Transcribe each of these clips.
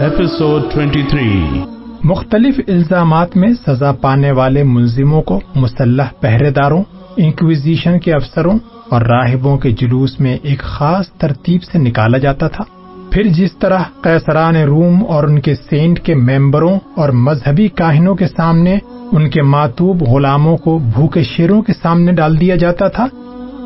Episode 23. مختلف الزامات میں سزا پانے والے ملزموں کو مسلح پہرے داروں انکویزیشن کے افسروں اور راہبوں کے جلوس میں ایک خاص ترتیب سے نکالا جاتا تھا پھر جس طرح قیصران روم اور ان کے سینٹ کے ممبروں اور مذہبی کاہنوں کے سامنے ان کے ماتوب غلاموں کو بھوکے شیروں کے سامنے ڈال دیا جاتا تھا،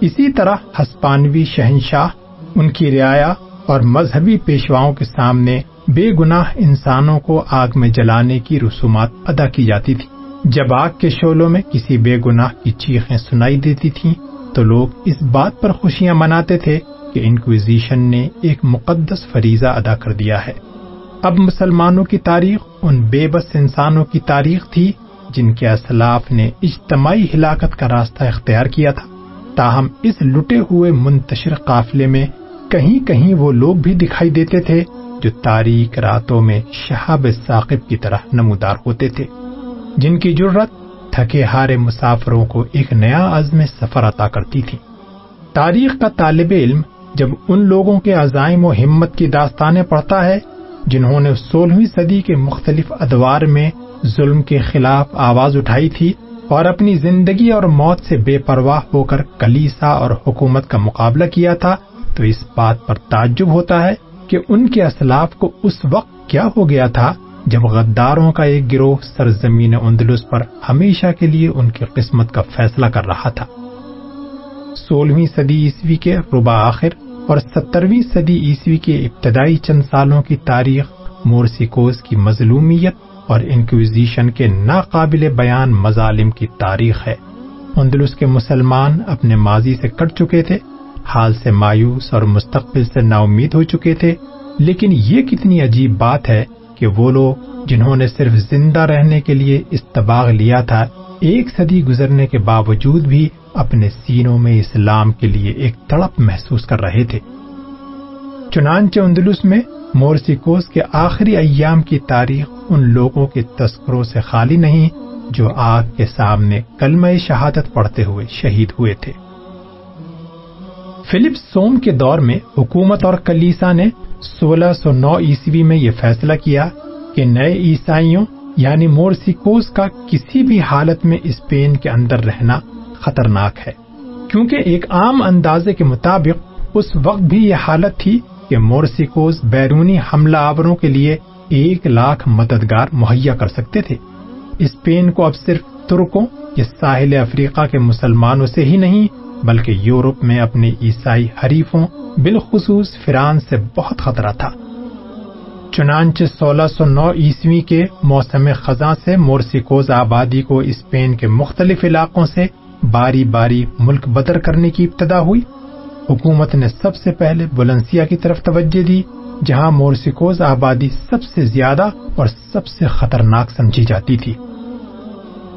اسی طرح ہسپانوی شہنشاہ، ان کی رعایا اور مذہبی پیشواؤں کے سامنے بے گناہ انسانوں کو آگ میں جلانے کی رسومات ادا کی جاتی تھی۔ جب آگ کے شولوں میں کسی بے گناہ کی چیخیں سنائی دیتی تھیں، تو لوگ اس بات پر خوشیاں مناتے تھے کہ انکویزیشن نے ایک مقدس فریضہ ادا کر دیا ہے۔ اب مسلمانوں کی تاریخ ان بے بس انسانوں کی تاریخ تھی جن کے اسلاف نے اجتماعی ہلاکت کا راستہ اختیار کیا تھا۔ تاہم اس لٹے ہوئے منتشر قافلے میں کہیں کہیں وہ لوگ بھی دکھائی دیتے تھے جو تاریخ راتوں میں شہاب ثاقب کی طرح نمودار ہوتے تھے۔ جن کی جرت تھکے ہارے مسافروں کو ایک نیا عزم سفر عطا کرتی تھی۔ تاریخ کا طالب علم جب ان لوگوں کے عزائم و ہمت کی داستانیں پڑھتا ہے، جنہوں نے سولہویں صدی کے مختلف ادوار میں ظلم کے خلاف آواز اٹھائی تھی اور اپنی زندگی اور موت سے بے پرواہ ہو کر کلیسا اور حکومت کا مقابلہ کیا تھا، تو اس بات پر تعجب ہوتا ہے کہ ان کے اسلاف کو اس وقت کیا ہو گیا تھا جب غداروں کا ایک گروہ سرزمین اندلس پر ہمیشہ کے لیے ان کی قسمت کا فیصلہ کر رہا تھا۔ سولہویں صدی عیسوی کے ربا آخر اور سترویں صدی عیسوی کے ابتدائی چند سالوں کی تاریخ مورسیکوز کی مظلومیت اور انکویزیشن کے ناقابل بیان مظالم کی تاریخ ہے۔ اندلس کے مسلمان اپنے ماضی سے کٹ چکے تھے حال سے مایوس اور مستقبل سے نا امید ہو چکے تھے، لیکن یہ کتنی عجیب بات ہے کہ وہ لوگ جنہوں نے صرف زندہ رہنے کے لیے استباغ لیا تھا، ایک صدی گزرنے کے باوجود بھی اپنے سینوں میں اسلام کے لیے ایک تڑپ محسوس کر رہے تھے۔ چنانچہ اندلس میں مورسیکوس کے آخری ایام کی تاریخ ان لوگوں کے تذکروں سے خالی نہیں، جو آگ کے سامنے کلمہ شہادت پڑھتے ہوئے شہید ہوئے تھے۔ فلپ سوم کے دور میں حکومت اور کلیسا نے سولہ سو نو عیسوی میں یہ فیصلہ کیا کہ نئے عیسائیوں یعنی مورسیکوس کا کسی بھی حالت میں اسپین کے اندر رہنا خطرناک ہے۔ کیونکہ ایک عام اندازے کے مطابق اس وقت بھی یہ حالت تھی کہ مورسیکوز بیرونی حملہ آوروں کے لیے ایک لاکھ مددگار مہیا کر سکتے تھے۔ اسپین کو اب صرف ترکوں یا ساحل افریقہ کے مسلمانوں سے ہی نہیں بلکہ یورپ میں اپنے عیسائی حریفوں، بالخصوص فرانس سے بہت خطرہ تھا۔ چنانچہ سولہ سو نو عیسوی کے موسم خزاں سے مورسیکوز آبادی کو اسپین کے مختلف علاقوں سے باری باری ملک بدر کرنے کی ابتدا ہوئی۔ حکومت نے سب سے پہلے بلنسیا کی طرف توجہ دی، جہاں مورسیکوز آبادی سب سے زیادہ اور سب سے خطرناک سمجھی جاتی تھی۔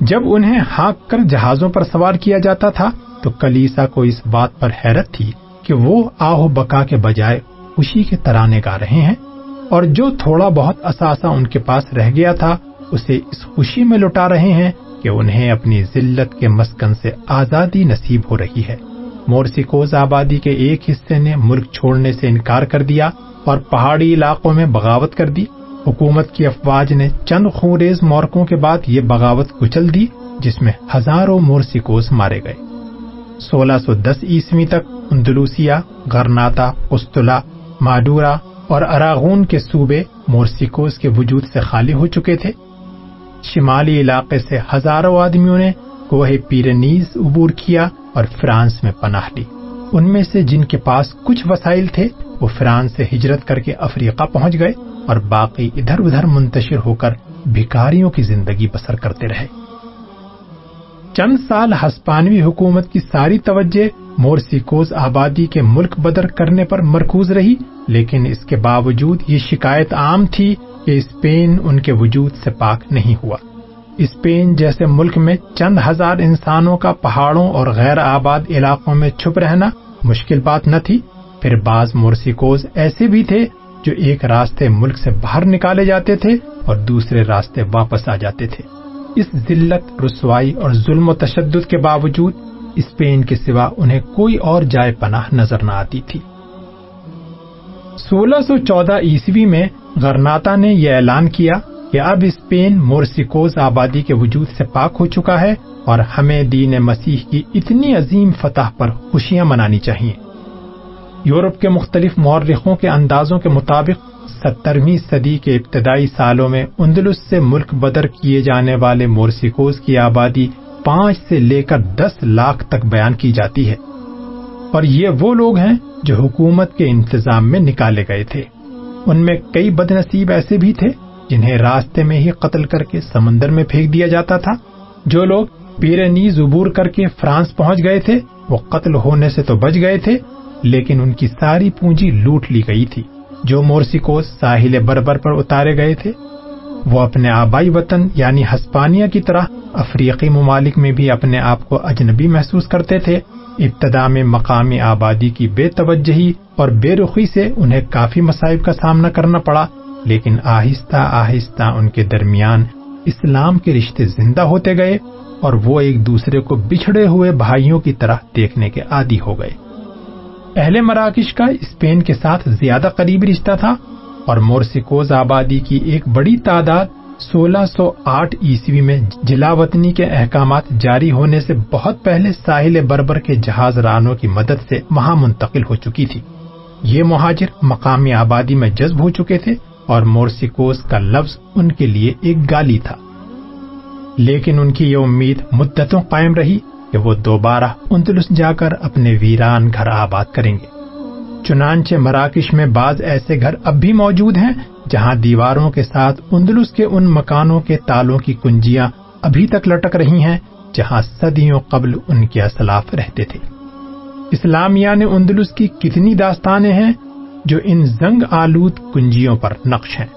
جب انہیں ہانک کر جہازوں پر سوار کیا جاتا تھا تو کلیسا کو اس بات پر حیرت تھی کہ وہ آہو بکا کے بجائے خوشی کے ترانے گا رہے ہیں اور جو تھوڑا بہت اثاثہ ان کے پاس رہ گیا تھا، اسے اس خوشی میں لٹا رہے ہیں کہ انہیں اپنی ذلت کے مسکن سے آزادی نصیب ہو رہی ہے۔ مورسیکوز آبادی کے ایک حصے نے ملک چھوڑنے سے انکار کر دیا اور پہاڑی علاقوں میں بغاوت کر دی۔ حکومت کی افواج نے چند خوریز مورکوں کے بعد یہ بغاوت کچل دی، جس میں ہزاروں مورسیکوز مارے گئے۔ سولہ سو دس عیسوی تک اندلوسیا گرناتا استلا ماڈورا اور اراغون کے صوبے مورسیکوز کے وجود سے خالی ہو چکے تھے۔ شمالی علاقے سے ہزاروں آدمیوں نے کوہ پیرنیز عبور کیا اور فرانس میں پناہ لی۔ ان میں سے جن کے پاس کچھ وسائل تھے، وہ فرانس سے ہجرت کر کے افریقہ پہنچ گئے اور باقی ادھر ادھر منتشر ہو کر بھکاریوں کی زندگی بسر کرتے رہے۔ چند سال ہسپانوی حکومت کی ساری توجہ مورسیکوز آبادی کے ملک بدر کرنے پر مرکوز رہی، لیکن اس کے باوجود یہ شکایت عام تھی کہ اسپین ان کے وجود سے پاک نہیں ہوا۔ اسپین جیسے ملک میں چند ہزار انسانوں کا پہاڑوں اور غیر آباد علاقوں میں چھپ رہنا مشکل بات نہ تھی۔ پھر بعض مورسیکوز ایسے بھی تھے جو ایک راستے ملک سے باہر نکالے جاتے تھے اور دوسرے راستے واپس آ جاتے تھے۔ اس ذلت، رسوائی اور ظلم و تشدد کے باوجود اسپین کے سوا انہیں کوئی اور جائے پناہ نظر نہ آتی تھی۔ سولہ سو چودہ عیسوی میں غرناتا نے یہ اعلان کیا کہ اب اسپین مورسیکوز آبادی کے وجود سے پاک ہو چکا ہے اور ہمیں دین مسیح کی اتنی عظیم فتح پر خوشیاں منانی چاہیے۔ یورپ کے مختلف مورخوں کے اندازوں کے مطابق سترہویں صدی کے ابتدائی سالوں میں اندلس سے ملک بدر کیے جانے والے مورسیکوز کی آبادی پانچ سے لے کر دس لاکھ تک بیان کی جاتی ہے۔ اور یہ وہ لوگ ہیں جو حکومت کے انتظام میں نکالے گئے تھے۔ ان میں کئی بد نصیب ایسے بھی تھے جنہیں راستے میں ہی قتل کر کے سمندر میں پھینک دیا جاتا تھا۔ جو لوگ پیرنیز عبور کر کے فرانس پہنچ گئے تھے، وہ قتل ہونے سے تو بچ گئے تھے، لیکن ان کی ساری پونجی لوٹ لی گئی تھی۔ جو مورسیکو ساحل بربر پر اتارے گئے تھے، وہ اپنے آبائی وطن یعنی ہسپانیہ کی طرح افریقی ممالک میں بھی اپنے آپ کو اجنبی محسوس کرتے تھے۔ ابتدا میں مقامی آبادی کی بے توجہی اور بے رخی سے انہیں کافی مصائب کا سامنا کرنا پڑا، لیکن آہستہ آہستہ ان کے درمیان اسلام کے رشتے زندہ ہوتے گئے اور وہ ایک دوسرے کو بچھڑے ہوئے بھائیوں کی طرح دیکھنے کے عادی ہو گئے۔ اہل مراکش کا اسپین کے ساتھ زیادہ قریبی رشتہ تھا اور مورسیکوز آبادی کی ایک بڑی تعداد سولہ سو آٹھ عیسوی میں جلا وطنی کے احکامات جاری ہونے سے بہت پہلے ساحل بربر کے جہاز رانوں کی مدد سے وہاں منتقل ہو چکی تھی۔ یہ مہاجر مقامی آبادی میں جذب ہو چکے تھے اور مورسیکوز کا لفظ ان کے لیے ایک گالی تھا۔ لیکن ان کی یہ امید مدتوں قائم رہی کہ وہ دوبارہ اندلس جا کر اپنے ویران گھر آباد کریں گے۔ چنانچہ مراکش میں بعض ایسے گھر اب بھی موجود ہیں جہاں دیواروں کے ساتھ اندلس کے ان مکانوں کے تالوں کی کنجیاں ابھی تک لٹک رہی ہیں جہاں صدیوں قبل ان کے اسلاف رہتے تھے۔ اسلامیہ نے اندلس کی کتنی داستانیں ہیں جو ان زنگ آلود کنجیوں پر نقش ہیں۔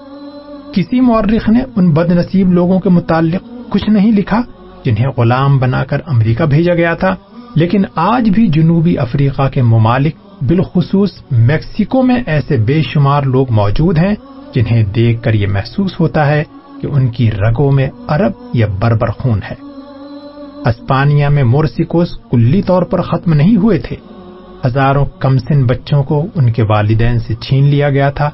کسی مورخ نے ان بد نصیب لوگوں کے متعلق کچھ نہیں لکھا جنہیں غلام بنا کر امریکہ بھیجا گیا تھا، لیکن آج بھی جنوبی افریقہ کے ممالک بالخصوص میکسیکو میں ایسے بے شمار لوگ موجود ہیں جنہیں دیکھ کر یہ محسوس ہوتا ہے کہ ان کی رگوں میں عرب یا بربر خون ہے۔ اسپانیہ میں مورسیکوس کلی طور پر ختم نہیں ہوئے تھے۔ ہزاروں کمسن بچوں کو ان کے والدین سے چھین لیا گیا تھا۔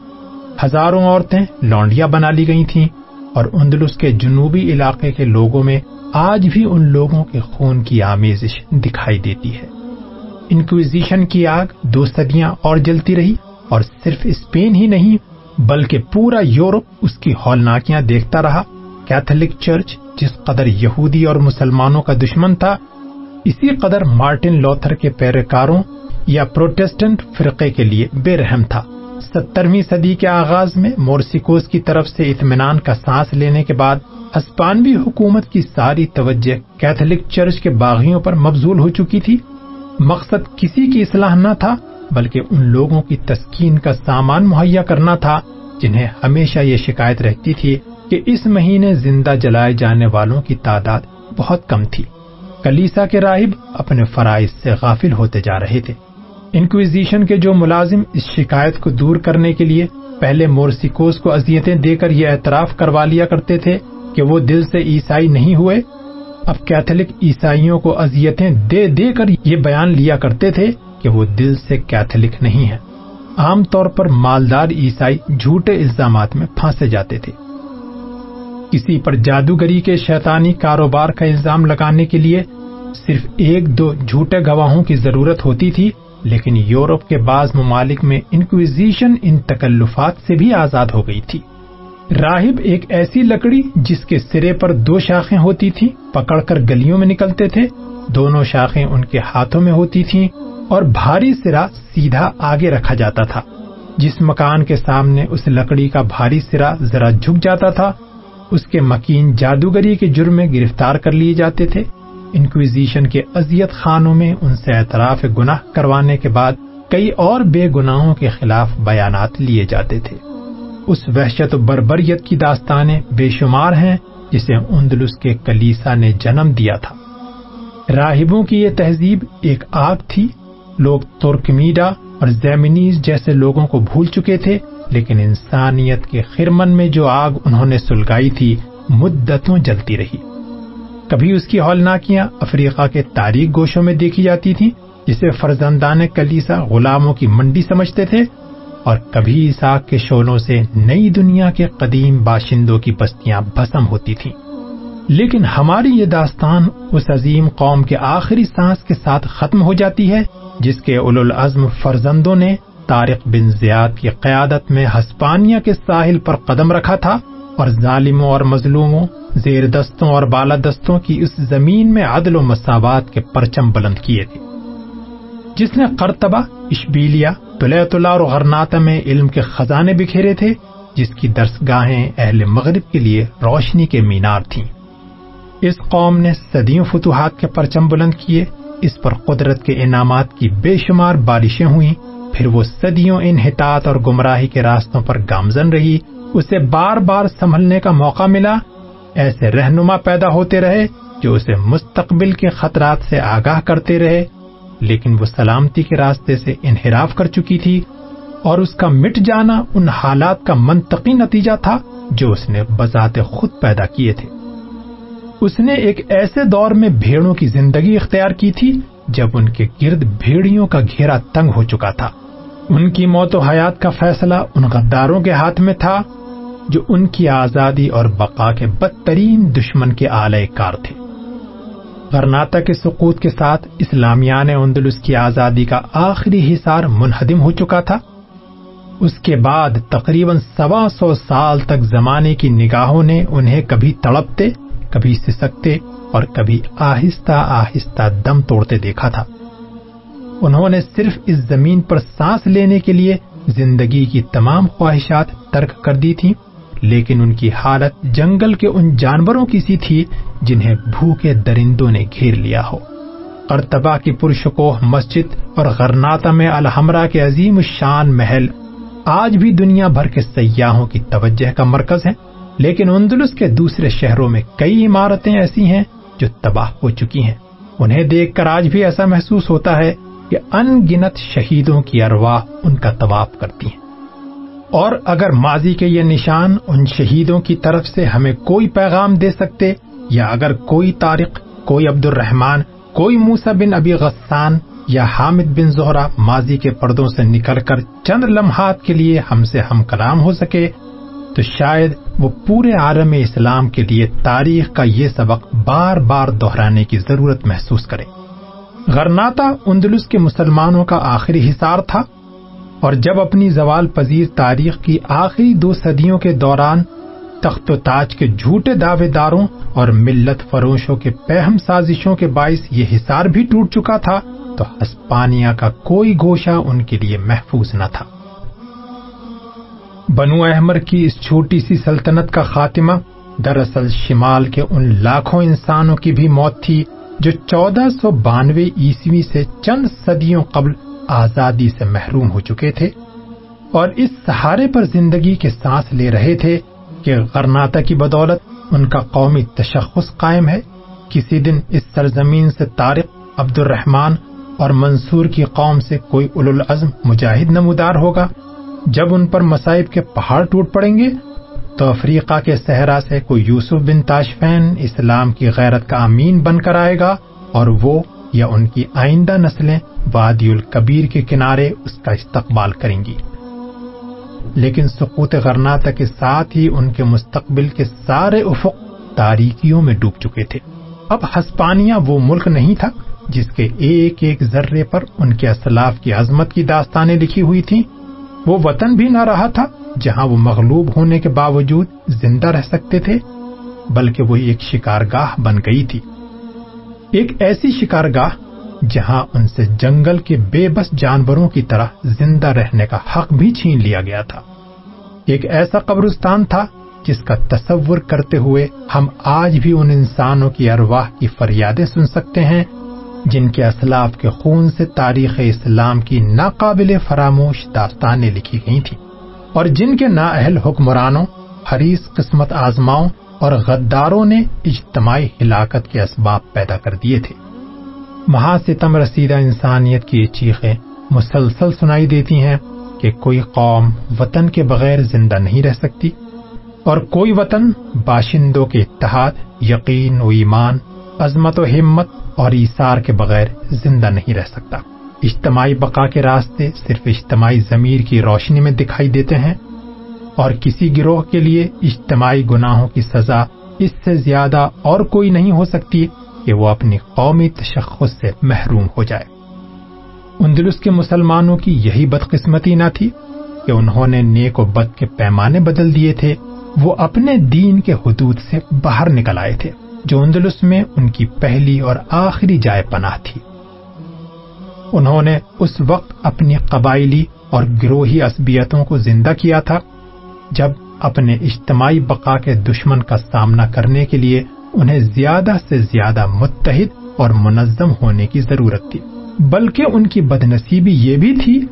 ہزاروں عورتیں لونڈیاں بنا لی گئی تھیں۔ اور اندلس کے جنوبی علاقے کے لوگوں میں آج بھی ان لوگوں کے خون کی آمیزش دکھائی دیتی ہے۔ انکویزیشن کی آگ دو صدیاں اور جلتی رہی اور صرف اسپین ہی نہیں، بلکہ پورا یورپ اس کی ہولناکیاں دیکھتا رہا۔ کیتھولک چرچ، جس قدر یہودی اور مسلمانوں کا دشمن تھا، اسی قدر مارٹن لوتھر کے پیروکاروں یا پروٹیسٹنٹ فرقے کے لیے بے رحم تھا۔ سترویں صدی کے آغاز میں مورسیکوز کی طرف سے اطمینان کا سانس لینے کے بعد ہسپانوی حکومت کی ساری توجہ کیتھولک چرچ کے باغیوں پر مبزول ہو چکی تھی۔ مقصد کسی کی اصلاح نہ تھا، بلکہ ان لوگوں کی تسکین کا سامان مہیا کرنا تھا، جنہیں ہمیشہ یہ شکایت رہتی تھی کہ اس مہینے زندہ جلائے جانے والوں کی تعداد بہت کم تھی۔ کلیسا کے راہب اپنے فرائض سے غافل ہوتے جا رہے تھے۔ انکویزیشن کے جو ملازم اس شکایت کو دور کرنے کے لیے پہلے مورسیکوز کو اذیتیں دے کر یہ اعتراف کروا لیا کرتے تھے کہ وہ دل سے عیسائی نہیں ہوئے، اب کیتھولک عیسائیوں کو اذیتیں دے دے کر یہ بیان لیا کرتے تھے کہ وہ دل سے کیتھولک نہیں ہے عام طور پر مالدار عیسائی جھوٹے الزامات میں پھانسے جاتے تھے۔ کسی پر جادوگری کے شیطانی کاروبار کا الزام لگانے کے لیے صرف ایک دو جھوٹے گواہوں کی ضرورت ہوتی تھی لیکن یورپ کے بعض ممالک میں انکویزیشن ان تکلفات سے بھی آزاد ہو گئی تھی۔ راہب ایک ایسی لکڑی جس کے سرے پر دو شاخیں ہوتی تھی پکڑ کر گلیوں میں نکلتے تھے۔ دونوں شاخیں ان کے ہاتھوں میں ہوتی تھیں اور بھاری سرا سیدھا آگے رکھا جاتا تھا۔ جس مکان کے سامنے اس لکڑی کا بھاری سرا ذرا جھک جاتا تھا، اس کے مکین جادوگری کے جرم میں گرفتار کر لیے جاتے تھے۔ انکویزیشن کے اذیت خانوں میں ان سے اعتراف گناہ کروانے کے بعد کئی اور بے گناہوں کے خلاف بیانات لیے جاتے تھے۔ اس وحشت و بربریت کی داستانیں بے شمار ہیں جسے اندلس کے کلیسا نے جنم دیا تھا۔ راہبوں کی یہ تہذیب ایک آگ تھی۔ لوگ ترکمیڈا اور زیمنیز جیسے لوگوں کو بھول چکے تھے، لیکن انسانیت کے خرمن میں جو آگ انہوں نے سلگائی تھی، مدتوں جلتی رہی۔ کبھی اس کی ہولناکیاں افریقہ کے تاریخ گوشوں میں دیکھی جاتی تھی جسے فرزندان کلیسا غلاموں کی منڈی سمجھتے تھے، اور کبھی اس آگ کے شولوں سے نئی دنیا کے قدیم باشندوں کی بستیاں بھسم ہوتی تھیں۔ لیکن ہماری یہ داستان اس عظیم قوم کے آخری سانس کے ساتھ ختم ہو جاتی ہے، جس کے اول العزم فرزندوں نے طارق بن زیاد کی قیادت میں ہسپانیہ کے ساحل پر قدم رکھا تھا۔ اور ظالموں اور مظلوموں، زیر دستوں اور بالا دستوں کی اس زمین میں عدل و مساوات کے پرچم بلند کیے تھے۔ جس نے قرطبہ، اشبیلیا، طلیت اللہ اور غرناتا میں علم کے خزانے بکھیرے تھے، جس کی درسگاہیں اہل مغرب کے لیے روشنی کے مینار تھیں۔ اس قوم نے صدیوں فتوحات کے پرچم بلند کیے، اس پر قدرت کے انعامات کی بے شمار بارشیں ہوئیں، پھر وہ صدیوں انحطاط اور گمراہی کے راستوں پر گامزن رہی اسے بار بار سنبھلنے کا موقع ملا، ایسے رہنما پیدا ہوتے رہے جو اسے مستقبل کے خطرات سے آگاہ کرتے رہے، لیکن وہ سلامتی کے راستے سے انحراف کر چکی تھی اور اس کا مٹ جانا ان حالات کا منطقی نتیجہ تھا جو اس نے بذات خود پیدا کیے تھے۔ اس نے ایک ایسے دور میں بھیڑوں کی زندگی اختیار کی تھی جب ان کے گرد بھیڑیوں کا گھیرا تنگ ہو چکا تھا۔ ان کی موت و حیات کا فیصلہ ان غداروں کے ہاتھ میں تھا جو ان کی آزادی اور بقا کے بدترین دشمن کے آلے کار تھے۔ غرناتا کے سقوط کے ساتھ اسلامیان اندلس کی آزادی کا آخری حصار منہدم ہو چکا تھا۔ اس کے بعد تقریباً سوا سو سال تک زمانے کی نگاہوں نے انہیں کبھی تڑپتے، کبھی سسکتے اور کبھی آہستہ آہستہ دم توڑتے دیکھا تھا۔ انہوں نے صرف اس زمین پر سانس لینے کے لیے زندگی کی تمام خواہشات ترک کر دی تھی لیکن ان کی حالت جنگل کے ان جانوروں کی سی تھی جنہیں بھوکے درندوں نے گھیر لیا ہو۔ قرطبہ کی پرشکوہ مسجد اور غرناتا میں الحمرہ کے عظیم شان محل آج بھی دنیا بھر کے سیاحوں کی توجہ کا مرکز ہے لیکن اندلس کے دوسرے شہروں میں کئی عمارتیں ایسی ہیں جو تباہ ہو چکی ہیں۔ انہیں دیکھ کر آج بھی ایسا محسوس ہوتا ہے کہ ان گنت شہیدوں کی ارواح ان کا طواف کرتی ہیں۔ اور اگر ماضی کے یہ نشان ان شہیدوں کی طرف سے ہمیں کوئی پیغام دے سکتے، یا اگر کوئی تارق کوئی عبد الرحمان کوئی موسا بن ابی غسان یا حامد بن زہرا ماضی کے پردوں سے نکل کر چند لمحات کے لیے ہم سے ہم کلام ہو سکے، تو شاید وہ پورے عالم اسلام کے لیے تاریخ کا یہ سبق بار بار دہرانے کی ضرورت محسوس کرے۔ غرناتا اندلس کے مسلمانوں کا آخری حصار تھا۔ اور جب اپنی زوال پذیر تاریخ کی آخری دو صدیوں کے دوران تخت و تاج کے جھوٹے دعوے داروں اور ملت فروشوں کے پہم سازشوں کے باعث یہ حصار بھی ٹوٹ چکا تھا، تو ہسپانیہ کا کوئی گوشہ ان کے لیے محفوظ نہ تھا۔ بنو احمر کی اس چھوٹی سی سلطنت کا خاتمہ دراصل شمال کے ان لاکھوں انسانوں کی بھی موت تھی، جو چودہ سو بانوے عیسوی سے چند صدیوں قبل آزادی سے محروم ہو چکے تھے اور اس سہارے پر زندگی کے سانس لے رہے تھے کہ غرناتا کی بدولت ان کا قومی تشخص قائم ہے۔ کسی دن اس سرزمین سے طارق عبد الرحمان اور منصور کی قوم سے کوئی اول العزم مجاہد نمودار ہوگا۔ جب ان پر مصائب کے پہاڑ ٹوٹ پڑیں گے، تو افریقہ کے صحرا سے کوئی یوسف بن تاشفین اسلام کی غیرت کا امین بن کر آئے گا اور وہ یا ان کی آئندہ نسلیں وادی الکبیر کے کنارے اس کا استقبال کریں گی۔ لیکن سقوط غرناتا کے ساتھ ہی ان کے مستقبل کے سارے افق تاریکیوں میں ڈوب چکے تھے۔ اب ہسپانیہ وہ ملک نہیں تھا جس کے ایک ایک ذرے پر ان کے اسلاف کی عظمت کی داستانیں لکھی ہوئی تھیں۔ وہ وطن بھی نہ رہا تھا جہاں وہ مغلوب ہونے کے باوجود زندہ رہ سکتے تھے، بلکہ وہ ایک شکار گاہ بن گئی تھی۔ ایک ایسی شکار گاہ جہاں ان سے جنگل کے بے بس جانوروں کی طرح زندہ رہنے کا حق بھی چھین لیا گیا تھا۔ ایک ایسا قبرستان تھا جس کا تصور کرتے ہوئے ہم آج بھی ان انسانوں کی ارواح کی فریادیں سن سکتے ہیں، جن کے اسلاف کے خون سے تاریخ اسلام کی ناقابل فراموش داستانیں لکھی گئی تھیں۔ اور جن کے نااہل حکمرانوں، حریص قسمت آزماؤں اور غداروں نے اجتماعی ہلاکت کے اسباب پیدا کر دیے تھے۔ ستم رسیدہ انسانیت کی یہ چیخیں مسلسل سنائی دیتی ہیں کہ کوئی قوم وطن کے بغیر زندہ نہیں رہ سکتی اور کوئی وطن باشندوں کے اتحاد، یقین و ایمان، عظمت و ہمت اور ایثار کے بغیر زندہ نہیں رہ سکتا۔ اجتماعی بقا کے راستے صرف اجتماعی ضمیر کی روشنی میں دکھائی دیتے ہیں اور کسی گروہ کے لیے اجتماعی گناہوں کی سزا اس سے زیادہ اور کوئی نہیں ہو سکتی۔ کہ وہ اپنی قومی تشخص سے محروم ہو جائے۔ اندلس کے مسلمانوں کی یہی بدقسمتی نہ تھی کہ انہوں نے نیک و بد کے پیمانے بدل دیے تھے، وہ اپنے دین کے حدود سے باہر نکل آئے تھے، جو اندلس میں ان کی پہلی اور آخری جائے پناہ تھی۔ انہوں نے اس وقت اپنی قبائلی اور گروہی عصبیتوں کو زندہ کیا تھا، جب اپنے اجتماعی بقا کے دشمن کا سامنا کرنے کے لیے انہیں زیادہ سے زیادہ متحد اور منظم ہونے کی ضرورت تھی۔ بلکہ ان کی بدنصیبی یہ بھی تھی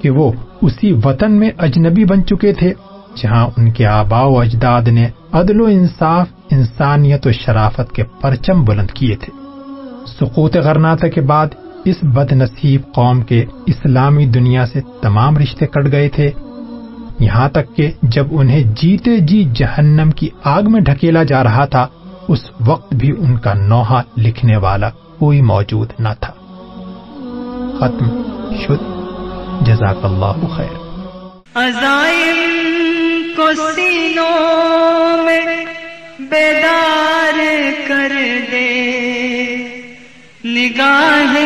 کہ وہ اسی وطن میں اجنبی بن چکے تھے، جہاں ان کے آبا و اجداد نے عدل و انصاف، انسانیت و شرافت کے پرچم بلند کیے تھے۔ سقوط غرناطہ کے بعد اس بد نصیب قوم کے اسلامی دنیا سے تمام رشتے کٹ گئے تھے۔ یہاں تک کہ جب انہیں جیتے جی جہنم کی آگ میں ڈھکیلا جا رہا تھا اس وقت بھی ان کا نوحہ لکھنے والا کوئی موجود نہ تھا۔ ختم۔ شد جزاک اللہ خیر۔ کو سینوں میں بیدار کر دے۔ نگاہ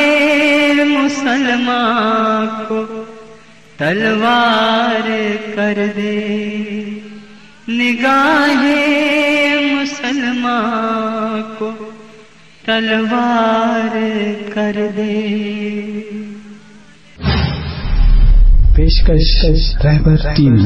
مسلمان کو تلوار کر دے۔ نگاہ مسلمان کو تلوار کر دے۔ پیشکش رہبر ٹیم